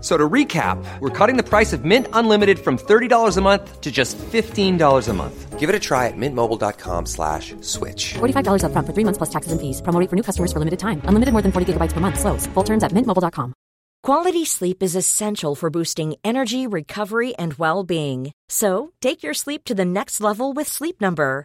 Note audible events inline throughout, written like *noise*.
So to recap, we're cutting the price of Mint Unlimited from $30 a month to just $15 a month. Give it a try at mintmobile.com slash switch. $45 up front for three months plus taxes and fees. Promo for new customers for limited time. Unlimited more than 40 gigabytes per month. Slows. Full terms at mintmobile.com. Quality sleep is essential for boosting energy, recovery, and well-being. So take your sleep to the next level with Sleep Number.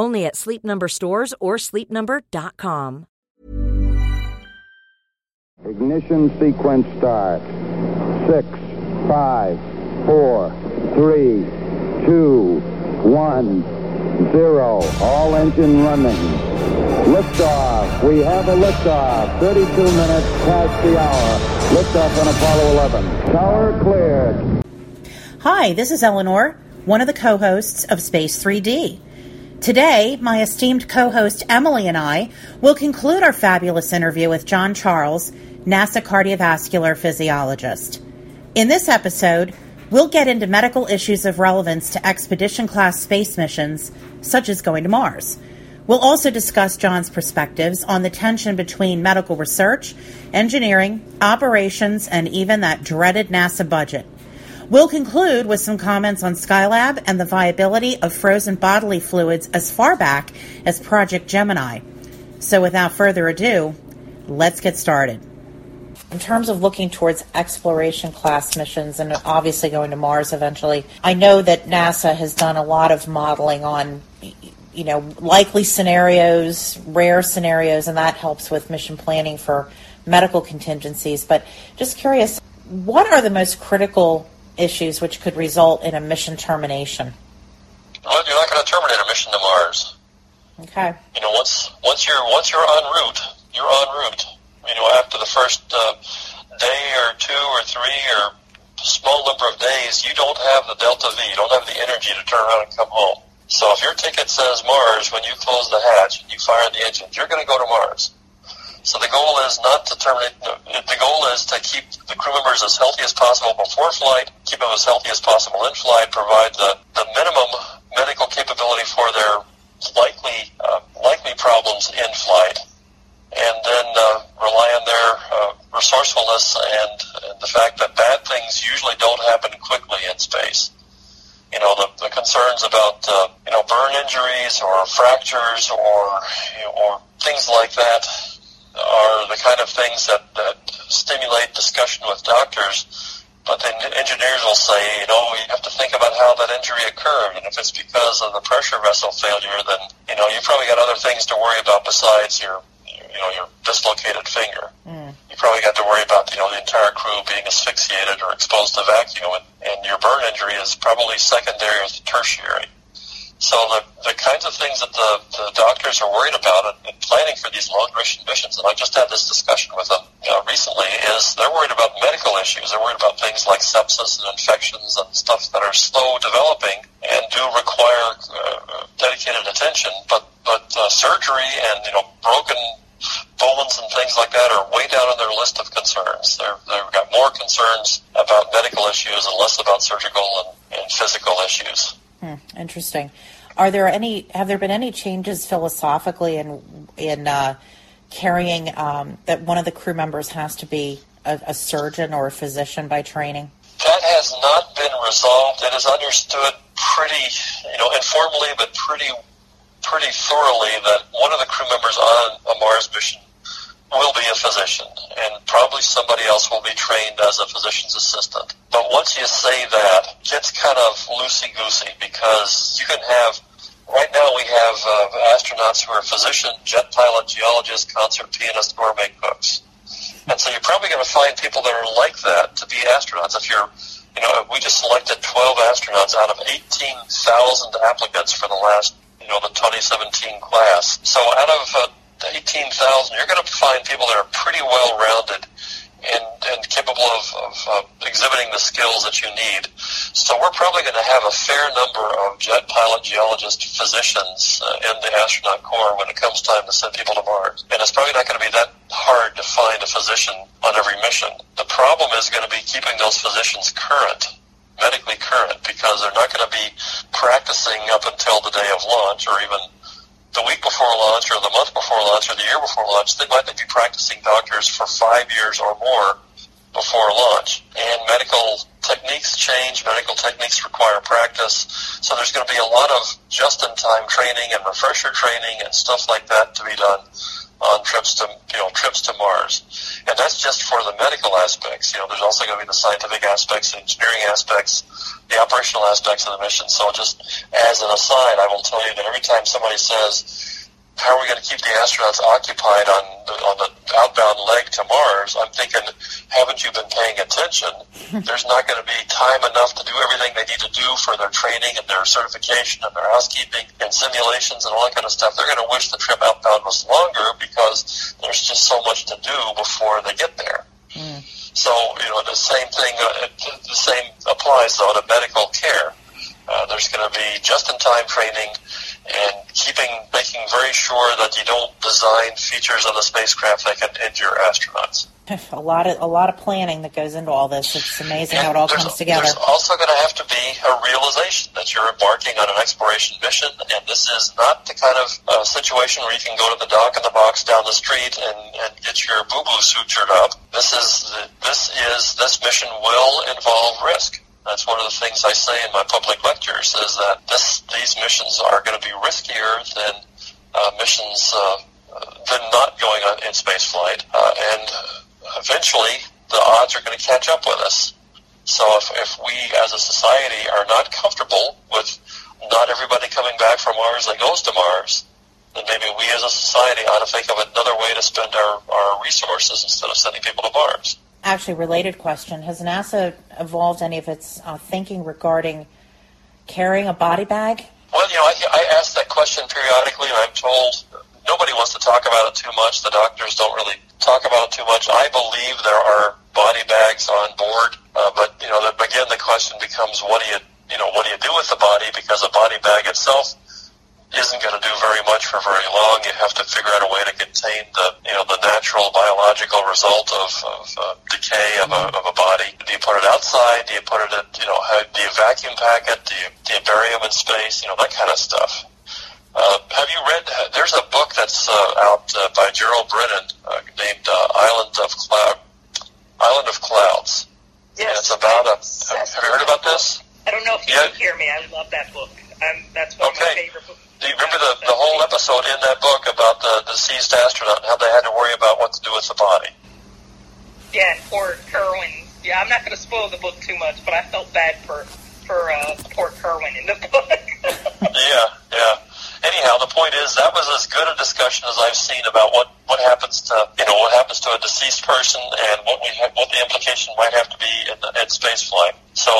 Only at Sleep Number stores or sleepnumber.com. Ignition sequence start. Six, five, four, three, two, one, zero. All engine running. Liftoff. We have a liftoff. 32 minutes past the hour. Liftoff on Apollo 11. Tower cleared. Hi, this is Eleanor, one of the co hosts of Space 3D. Today, my esteemed co host Emily and I will conclude our fabulous interview with John Charles, NASA cardiovascular physiologist. In this episode, we'll get into medical issues of relevance to expedition class space missions, such as going to Mars. We'll also discuss John's perspectives on the tension between medical research, engineering, operations, and even that dreaded NASA budget. We'll conclude with some comments on Skylab and the viability of frozen bodily fluids as far back as Project Gemini. So, without further ado, let's get started. In terms of looking towards exploration class missions and obviously going to Mars eventually, I know that NASA has done a lot of modeling on you know likely scenarios, rare scenarios, and that helps with mission planning for medical contingencies. But just curious, what are the most critical issues which could result in a mission termination? Well, you're not going to terminate a mission to Mars. Okay. You know, once once you're once you're en route, you're en route. You know, after the first uh, day or two or three or small number of days, you don't have the delta V. You don't have the energy to turn around and come home. So if your ticket says Mars when you close the hatch and you fire the engines, you're going to go to Mars. So the goal is not to terminate. The goal is to keep the crew members as healthy as possible before flight, keep them as healthy as possible in flight, provide the, the minimum medical capability for their likely uh, likely problems in flight, and then uh, rely on their uh, resourcefulness and, and the fact that bad things usually don't happen quickly in space. You know the, the concerns about uh, you know burn injuries or fractures or or things like that are the kind of things that, that stimulate discussion with doctors. But then engineers will say, you know, you have to think about how that injury occurred. And if it's because of the pressure vessel failure, then, you know, you've probably got other things to worry about besides your, you know, your dislocated finger. Mm. You probably got to worry about, you know, the entire crew being asphyxiated or exposed to vacuum. And, and your burn injury is probably secondary or tertiary. So the, the kinds of things that the, the doctors are worried about in, in planning for these long duration missions, and I just had this discussion with them you know, recently, is they're worried about medical issues. They're worried about things like sepsis and infections and stuff that are slow developing and do require uh, dedicated attention. But but uh, surgery and you know broken bones and things like that are way down on their list of concerns. They're, they've got more concerns about medical issues and less about surgical and, and physical issues. Hmm, interesting. Are there any? Have there been any changes philosophically in in uh, carrying um, that one of the crew members has to be a, a surgeon or a physician by training? That has not been resolved. It is understood pretty, you know, informally, but pretty, pretty thoroughly that one of the crew members on a Mars mission will be a physician, and probably somebody else will be trained as a physician's assistant. But once you say that, it gets kind of loosey-goosey because you can have, right now we have uh, astronauts who are physician, jet pilot, geologist, concert pianist, gourmet cooks. And so you're probably going to find people that are like that to be astronauts. If you're, you know, we just selected 12 astronauts out of 18,000 applicants for the last, you know, the 2017 class. So out of uh, 18,000, you're going to find people that are pretty well rounded and, and capable of, of uh, exhibiting the skills that you need. So we're probably going to have a fair number of jet pilot, geologist, physicians uh, in the astronaut corps when it comes time to send people to Mars. And it's probably not going to be that hard to find a physician on every mission. The problem is going to be keeping those physicians current medically current because they're not going to be practicing up until the day of launch or even the week before launch or the month before launch or the year before launch, they might be practicing doctors for five years or more before launch. And medical techniques change, medical techniques require practice, so there's going to be a lot of just-in-time training and refresher training and stuff like that to be done on trips to you know trips to Mars, and that's just for the medical aspects. You know, there's also going to be the scientific aspects, the engineering aspects, the operational aspects of the mission. So, just as an aside, I will tell you that every time somebody says how are we going to keep the astronauts occupied on the, on the outbound leg to Mars? I'm thinking, haven't you been paying attention? *laughs* There's not going to be time enough to do everything they need to do for their training and their certification and their housekeeping and simulations and all that kind of stuff. They're going to wish the trip outbound was longer because there's just so much to do before they get there. Mm. So, you know, the same thing, uh, the same applies though to medical care. Uh, there's going to be just-in-time training and keeping, making very sure that you don't design features of the spacecraft that can injure astronauts. *laughs* A lot of a lot of planning that goes into all this. It's amazing and how it all comes together. There's also going to have to be a realization that you're embarking on an exploration mission, and this is not the kind of uh, situation where you can go to the doc in the box down the street and, and get your boo boo sutured up. This is this is this mission will involve risk. That's one of the things I say in my public lectures is that this, these missions are going to be riskier than missions uh, than not going on in space flight. Uh, and eventually, the odds are going to catch up with us. So if, if we as a society are not comfortable with not everybody coming back from Mars that goes to Mars, then maybe we as a society ought to think of another way to spend our, our resources instead of sending people to Mars actually related question has nasa evolved any of its uh, thinking regarding carrying a body bag well you know I, I ask that question periodically and i'm told nobody wants to talk about it too much. The doctors don't really talk about it too much. I believe there are body bags on board uh, but you know the, again the question becomes what do you you know what do you do with the body? Because a body bag itself isn't going to do very much for very long. You have to figure out a way to contain the, you know, the natural biological result of, of uh, decay of a, of a body. Do you put it outside? Do you put it in, you know, how, do you vacuum pack it? Do you, do you bury them in space? You know, that kind of stuff. Uh, have you read, there's a book that's uh, out uh, by Gerald Brennan uh, named uh, Island of Cloud, Island of Clouds. Yes. And it's about a, have, have you heard about this? I don't know if you yeah. can hear me. I love that book. Um, that's one okay. of my favorite books do you remember the, the whole episode in that book about the deceased astronaut and how they had to worry about what to do with the body? Yeah, poor Kerwin. Yeah, I'm not going to spoil the book too much, but I felt bad for for uh, poor Kerwin in the *laughs* book. yeah, yeah. Anyhow, the point is that was as good a discussion as I've seen about what what happens to you know what happens to a deceased person and what we ha- what the implication might have to be in, in space flight. So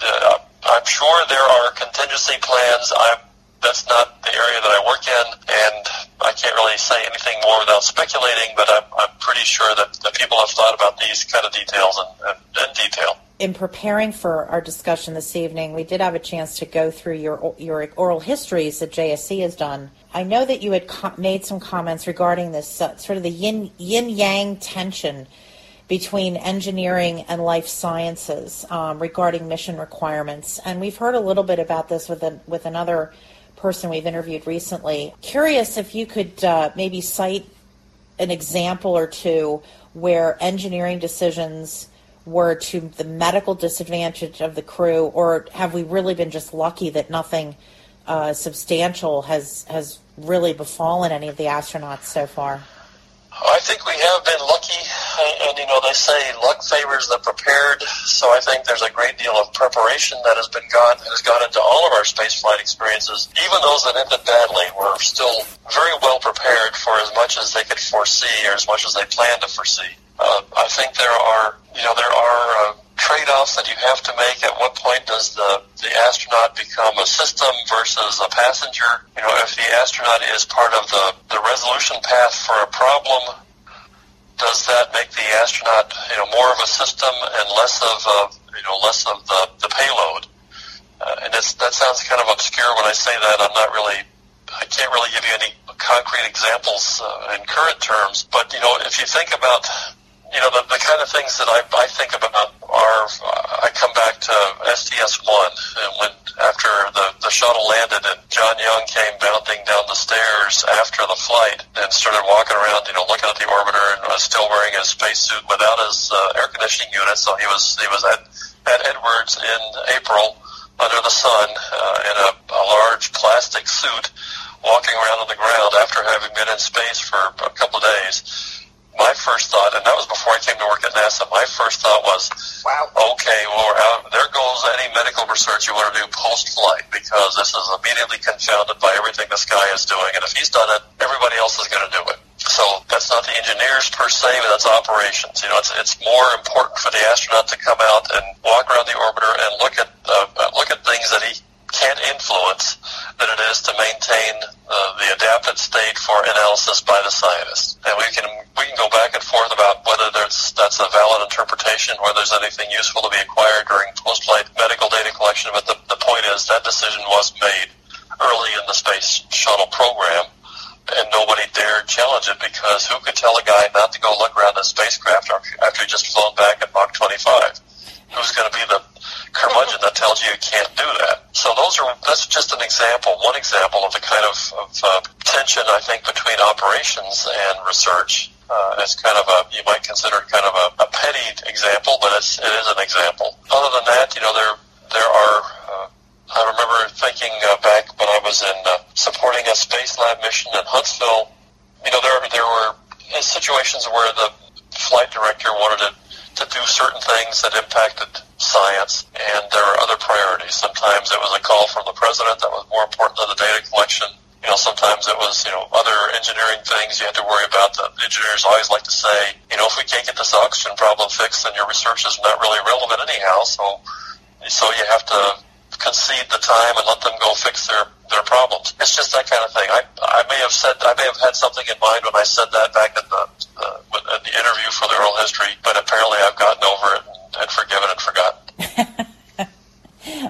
uh, I'm sure there are contingency plans. I'm that's not the area that I work in, and I can't really say anything more without speculating, but I'm, I'm pretty sure that, that people have thought about these kind of details in, in, in detail. In preparing for our discussion this evening, we did have a chance to go through your your oral histories that JSC has done. I know that you had co- made some comments regarding this uh, sort of the yin yin yang tension between engineering and life sciences um, regarding mission requirements, and we've heard a little bit about this with a, with another person we've interviewed recently. Curious if you could uh, maybe cite an example or two where engineering decisions were to the medical disadvantage of the crew, or have we really been just lucky that nothing uh, substantial has has really befallen any of the astronauts so far? I think we have been lucky, and, you know they say luck favors the prepared. So I think there's a great deal of preparation that has been gone has gone into all of our spaceflight experiences. Even those that ended badly were still very well prepared for as much as they could foresee, or as much as they planned to foresee. Uh, I think there are you know there are. Uh, trade-offs that you have to make. At what point does the, the astronaut become a system versus a passenger? You know, if the astronaut is part of the, the resolution path for a problem, does that make the astronaut, you know, more of a system and less of, a, you know, less of the, the payload? Uh, and it's, that sounds kind of obscure when I say that. I'm not really, I can't really give you any concrete examples uh, in current terms. But, you know, if you think about you know, the, the kind of things that I, I think about are, uh, I come back to STS-1, and when, after the, the shuttle landed and John Young came bounding down the stairs after the flight and started walking around, you know, looking at the orbiter and was still wearing his spacesuit without his uh, air conditioning unit, so he was, he was at, at Edwards in April under the sun uh, in a, a large plastic suit walking around on the ground after having been in space for a couple of days my first thought, and that was before I came to work at NASA, my first thought was, wow, okay, well, out, there goes any medical research you want to do post-flight because this is immediately confounded by everything this guy is doing. And if he's done it, everybody else is going to do it. So that's not the engineers per se, but that's operations. You know, it's it's more important for the astronaut to come out and walk around the orbiter and look at uh, look at things that he can't influence than it is to maintain uh, the adapted state for analysis by the scientist. And we can we can go back and forth about whether there's that's a valid interpretation, whether there's anything useful to be acquired during post-flight medical data collection. But the, the point is that decision was made early in the space shuttle program, and nobody dared challenge it because who could tell a guy not to go look around a spacecraft after, he just flown back at Mach 25? Who's going to be the curmudgeon that tells you you can't do that. So those are that's just an example, one example of the kind of, of uh, tension I think between operations and research. Uh, it's kind of a you might consider it kind of a, a petty example, but it's it is an example. Other than that, you know there there are. Uh, I remember thinking uh, back when I was in uh, supporting a Spacelab mission in Huntsville. You know there there were situations where the flight director wanted to to do certain things that impacted science, and there are other priorities. Sometimes it was a call from the president that was more important than the data collection. You know, sometimes it was, you know, other engineering things you had to worry about. The engineers always like to say, you know, if we can't get this oxygen problem fixed, then your research is not really relevant anyhow. So, so you have to concede the time and let them go fix their their problems. It's just that kind of thing. I I may have said I may have had something in mind when I said that back at the the interview for the oral history, but apparently I've gotten over it and, and forgiven and forgotten.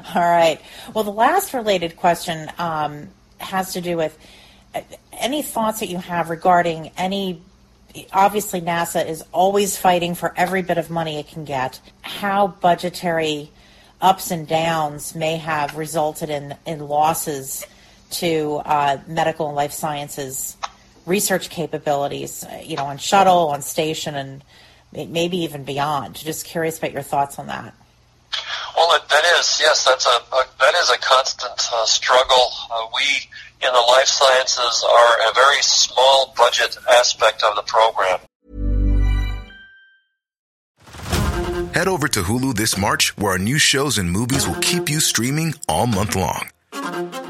*laughs* All right. Well, the last related question um, has to do with uh, any thoughts that you have regarding any. Obviously, NASA is always fighting for every bit of money it can get. How budgetary ups and downs may have resulted in, in losses to uh, medical and life sciences research capabilities, uh, you know, on shuttle, on station, and maybe even beyond. Just curious about your thoughts on that. Well, that is yes, that's a, a that is a constant uh, struggle. Uh, we in the life sciences are a very small budget aspect of the program. Head over to Hulu this March, where our new shows and movies will keep you streaming all month long.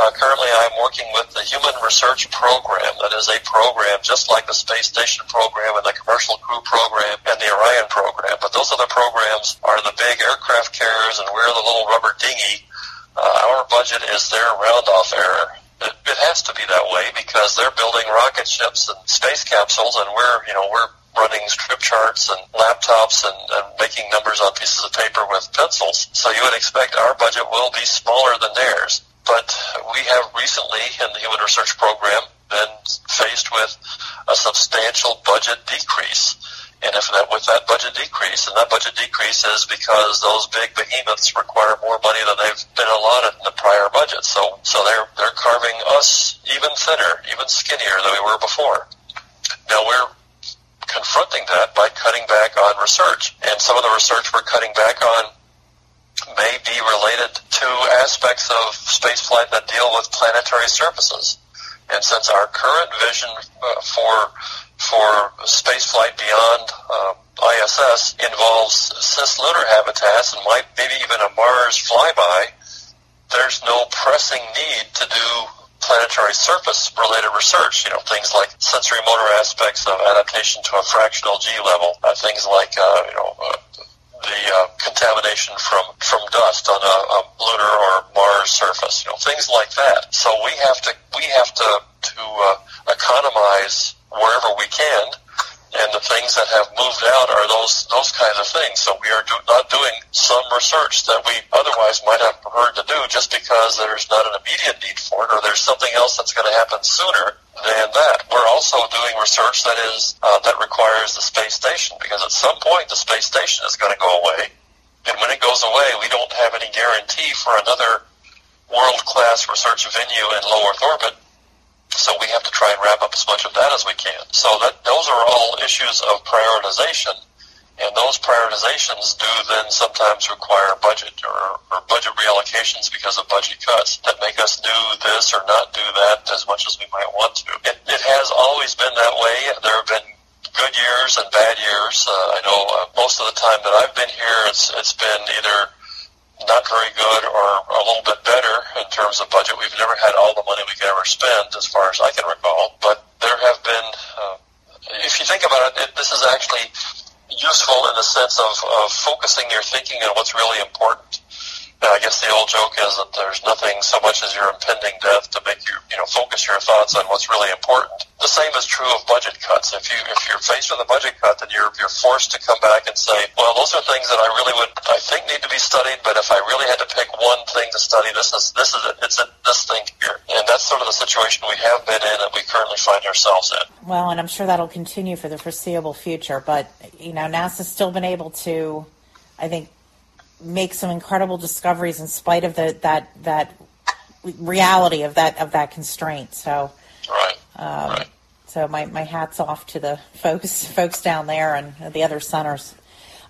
Uh, currently, I'm working with the Human Research Program. That is a program just like the Space Station program and the Commercial Crew program and the Orion program. But those other programs are the big aircraft carriers, and we're the little rubber dinghy. Uh, our budget is their round-off error. It, it has to be that way because they're building rocket ships and space capsules, and we're, you know, we're running strip charts and laptops and, and making numbers on pieces of paper with pencils. So you would expect our budget will be smaller than theirs. But we have recently in the Human Research Program been faced with a substantial budget decrease. And if that, with that budget decrease, and that budget decrease is because those big behemoths require more money than they've been allotted in the prior budget. So, so they're, they're carving us even thinner, even skinnier than we were before. Now we're confronting that by cutting back on research. And some of the research we're cutting back on may be related to aspects of spaceflight that deal with planetary surfaces. And since our current vision uh, for for spaceflight beyond uh, ISS involves cislunar habitats and might maybe even a Mars flyby, there's no pressing need to do planetary surface related research. You know, things like sensory motor aspects of adaptation to a fractional G level, uh, things like uh, you know. Uh, the contamination from, from dust on a, a lunar or Mars surface, you know, things like that. So we have to we have to to uh, economize wherever we can. And the things that have moved out are those those kinds of things. So we are do, not doing some research that we otherwise might have preferred to do just because there's not an immediate need for it, or there's something else that's going to happen sooner than that. We're also doing research that is uh, that requires the space station because at some point the space station is going to go away, and when it goes away, we don't have any guarantee for another world-class research venue in low Earth orbit so we have to try and wrap up as much of that as we can. So that those are all issues of prioritization, and those prioritizations do then sometimes require budget or, or budget reallocations because of budget cuts that make us do this or not do that as much as we might want to. It, it has always been that way. There have been good years and bad years. Uh, I know uh, most of the time that I've been here, it's it's been either not very good or a little bit better in terms of budget. We've never had all the money we could ever spend, as far as I can recall. But there have been, uh, if you think about it, it, this is actually useful in the sense of, of focusing your thinking on what's really important. I guess the old joke is that there's nothing so much as your impending death to make you, you know, focus your thoughts on what's really important. The same is true of budget cuts. If you if you're faced with a budget cut, then you're you're forced to come back and say, well, those are things that I really would I think need to be studied, but if I really had to pick one thing to study, this is this is it. It's a, this thing here, and that's sort of the situation we have been in and we currently find ourselves in. Well, and I'm sure that'll continue for the foreseeable future. But you know, NASA's still been able to, I think, make some incredible discoveries in spite of the that that reality of that of that constraint. So, right. Um, right. So my, my hats off to the folks *laughs* folks down there and the other centers.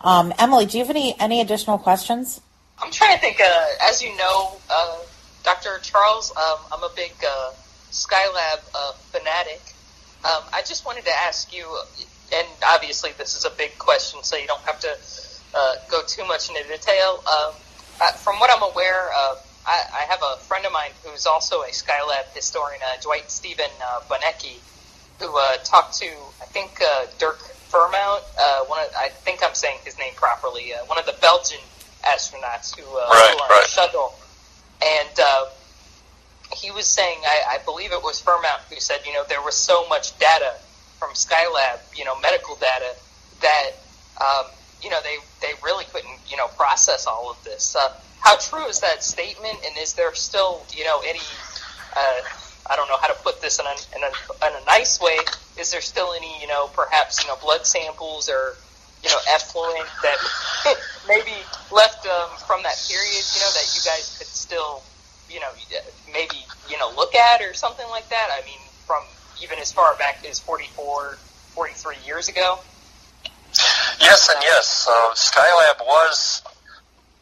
Um, Emily, do you have any any additional questions? I'm trying to think. Uh, as you know, uh, Dr. Charles, um, I'm a big uh, Skylab uh, fanatic. Um, I just wanted to ask you, and obviously this is a big question, so you don't have to uh, go too much into detail. Um, uh, from what I'm aware, of, I, I have a friend of mine who's also a Skylab historian, uh, Dwight Steven uh, Boniecki, who uh, talked to I think uh, Dirk Frimout. Uh, one of, I think I'm saying his name properly. Uh, one of the Belgian astronauts who uh, right, flew on right. the shuttle, and uh, he was saying, I, I believe it was Frimout who said, you know, there was so much data from Skylab, you know, medical data that um, you know they they really couldn't you know process all of this. Uh, how true is that statement? And is there still you know any uh, I don't know how to put this in a, in a in a nice way. Is there still any you know perhaps you know blood samples or you know effluent that *laughs* maybe left um, from that period you know that you guys could still you know maybe you know look at or something like that? I mean from even as far back as 44, 43 years ago. Yes and yes. Uh, Skylab was,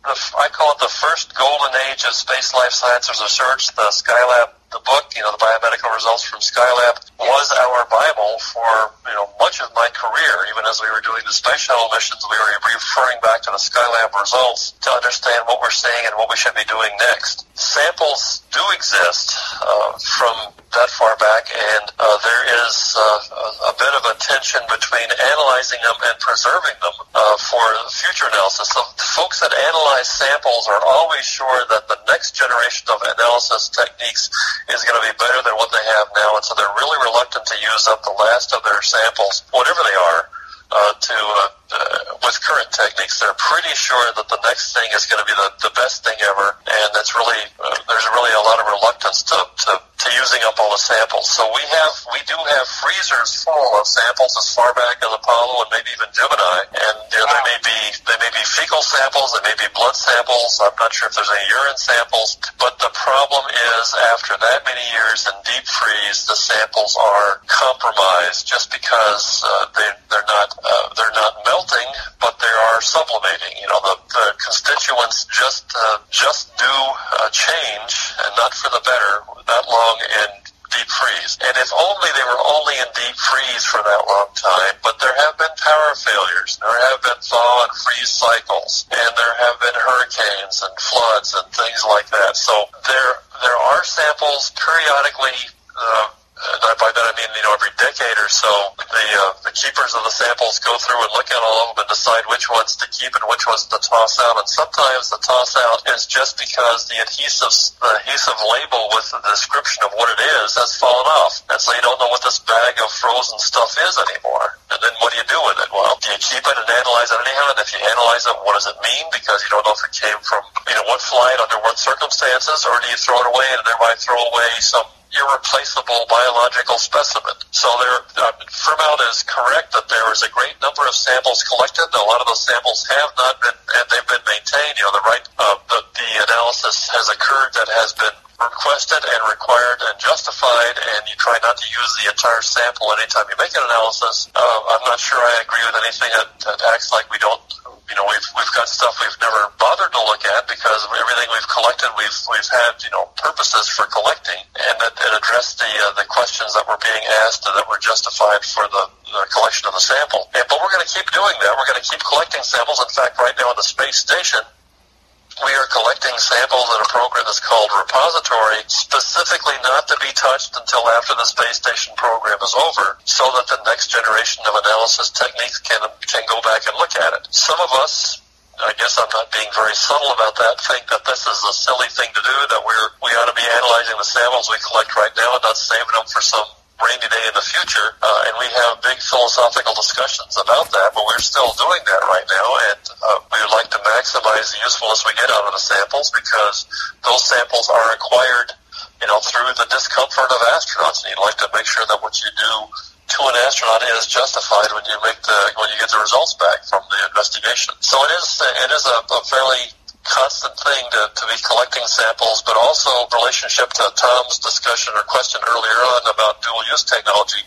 the, I call it the first golden age of space life sciences research. The Skylab, the book, you know, the biomedical results from Skylab was our Bible for, you know, much of my career. Even as we were doing the space shuttle missions, we were referring back to the Skylab results to understand what we're seeing and what we should be doing next. Samples do exist uh, from that far back, and uh, there is uh, a, bit of a tension between analyzing them and preserving them uh, for future analysis. The folks that analyze samples are always sure that the next generation of analysis techniques is going to be better than what they have now, and so they're really reluctant to use up the last of their samples, whatever they are, uh, to uh, uh, with current techniques, they're pretty sure that the next thing is going to be the, the best thing ever, and that's really uh, there's really a lot of reluctance to, to to using up all the samples. So we have we do have freezers full of samples as far back as Apollo and maybe even Gemini, and you know, they may be they may be fecal samples, they may be blood samples. I'm not sure if there's any urine samples, but the problem is after that many years in deep freeze, the samples are compromised just because uh, they they're not uh, they're not melted melting, but they are sublimating. You know, the, the constituents just uh, just do uh, change, and not for the better, that long in deep freeze. And if only they were only in deep freeze for that long time, but there have been power failures, there have been thaw and freeze cycles, and there have been hurricanes and floods and things like that. So there there are samples periodically. Uh, and by that I mean, you know, every decade or so, the uh, the keepers of the samples go through and look at all of them and decide which ones to keep and which ones to toss out. And sometimes the toss out is just because the adhesive the adhesive label with the description of what it is has fallen off, and so you don't know what this bag of frozen stuff is anymore. And then what do you do with it? Well, do you keep it and analyze it anyhow? And if you analyze it, what does it mean? Because you don't know if it came from you know what flight under what circumstances, or do you throw it away and thereby throw away some irreplaceable biological specimen. So there, uh, Frimout is correct that there is a great number of samples collected. A lot of those samples have not been, and they've been maintained. You know, the right, uh, the, the analysis has occurred that has been requested and required and justified, and you try not to use the entire sample anytime you make an analysis. Uh, I'm not sure I agree with anything that, that acts like we don't you know, we've we've got stuff we've never bothered to look at because everything we've collected, we've we've had you know purposes for collecting, and that it addressed the uh, the questions that were being asked and that were justified for the, the collection of the sample. And, but we're going to keep doing that. We're going to keep collecting samples. In fact, right now on the space station, we are collecting samples in a program that's called Repository, specifically not to be touched until after the space station program is over, so that the next generation of analysis techniques can can go back and look at it. Some of us I guess I'm not being very subtle about that. Think that this is a silly thing to do. That we're we ought to be analyzing the samples we collect right now and not saving them for some rainy day in the future. Uh, and we have big philosophical discussions about that, but we're still doing that right now. And uh, we would like to maximize the usefulness we get out of the samples because those samples are acquired, you know, through the discomfort of astronauts. And you'd like to make sure that what you do to an astronaut is justified when you make the when you get the results back from the investigation. So it is it is a, a fairly constant thing to, to be collecting samples, but also relationship to Tom's discussion or question earlier on about dual use technology.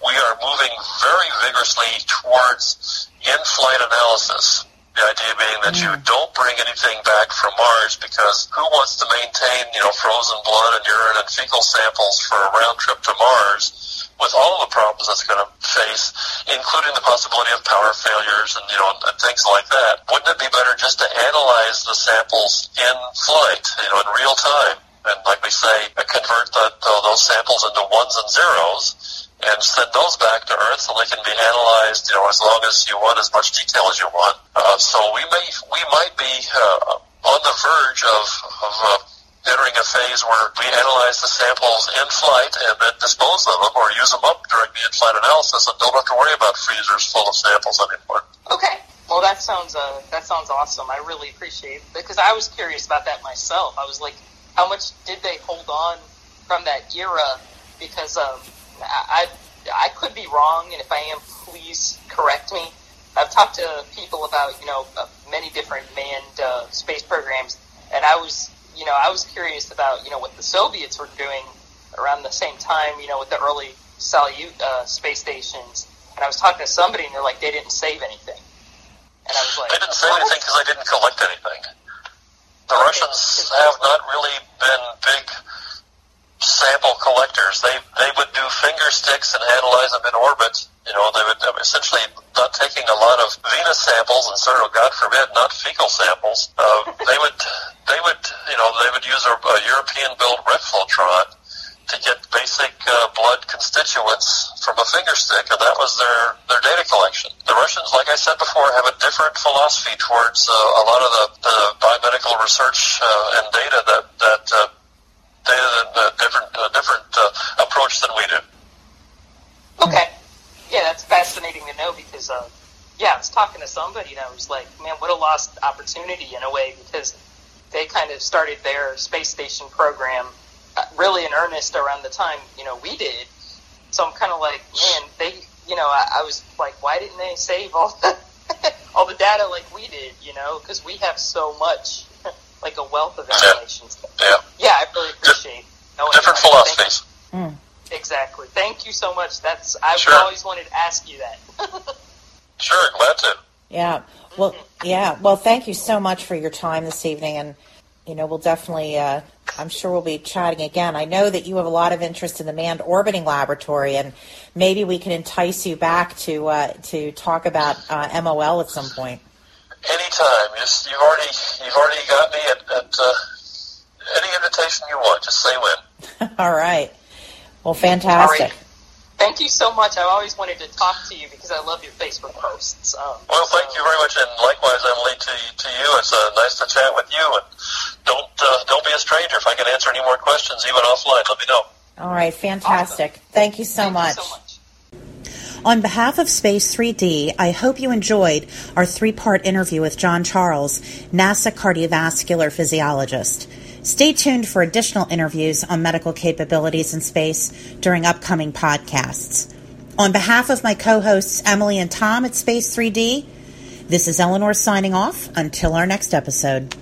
We are moving very vigorously towards in-flight analysis. The idea being that you mm. don't bring anything back from Mars because who wants to maintain, you know, frozen blood and urine and fecal samples for a round trip to Mars with all the problems it's going to face, including the possibility of power failures and you know and things like that. Wouldn't it be better just to analyze the samples in flight, you know, in real time, and like we say, convert the, those samples into ones and zeros, and send those back to Earth so they can be analyzed, you know, as long as you want, as much detail as you want. Uh, so we may we might be uh, on the verge of of uh, entering a phase where we analyze the samples in flight and then dispose of them or use them up during the in-flight analysis and don't have to worry about freezers full of samples anymore. Okay. Well, that sounds uh, that sounds awesome. I really appreciate it because I was curious about that myself. I was like, how much did they hold on from that era? Because um, I I could be wrong, and if I am, please correct me. I've talked to people about you know uh, many different manned uh, space programs, and I was you know, I was curious about, you know, what the Soviets were doing around the same time, you know, with the early Salyut uh, space stations. And I was talking to somebody, and they're like, they didn't save anything. And I was like, they didn't save anything because they didn't collect anything. The okay. Russians have not really been big sample collectors. They they would do finger sticks and analyze them in orbit. You know, they would essentially not taking a lot of venous samples and sort of, God forbid, not fecal samples. Uh, they would they would you know they would use a, a European built Reflotron to get basic uh, blood constituents from a finger stick, and that was their, their data collection. The Russians, like I said before, have a different philosophy towards uh, a lot of the, the biomedical research uh, and data that that uh, data a different a different uh, approach than we do. Okay, yeah, that's fascinating to know because uh, yeah I was talking to somebody and I was like, man, what a lost opportunity in a way because they kind of started their space station program uh, really in earnest around the time you know we did. So I'm kind of like, man, they, you know, I, I was like, why didn't they save all the *laughs* all the data like we did? You know, because we have so much, *laughs* like a wealth of information. Yeah. Yeah, I really appreciate knowing Different that. Thank- philosophies. Exactly. Thank you so much. That's I've Sure. always wanted to ask you that. *laughs* Sure, glad to. Yeah. Well, yeah. Well, thank you so much for your time this evening, and you know, we'll definitely. Uh, I'm sure we'll be chatting again. I know that you have a lot of interest in the manned orbiting laboratory, and maybe we can entice you back to uh, to talk about uh, MOL at some point. Anytime. Just you've already you've already got me at, at uh, any invitation you want. Just say when. *laughs* All right. Well, fantastic. All right. Thank you so much. I always wanted to talk to you because I love your Facebook posts. Um, Well, thank you very much, and likewise, Emily, to to you. It's uh, nice to chat with you, and don't uh, don't be a stranger. If I can answer any more questions, even offline, let me know. All right. Fantastic. Thank you so Thank much. You so much. On behalf of Space 3D, I hope you enjoyed our three part interview with John Charles, NASA cardiovascular physiologist. Stay tuned for additional interviews on medical capabilities in space during upcoming podcasts. On behalf of my co hosts Emily and Tom at Space 3D, this is Eleanor signing off until our next episode.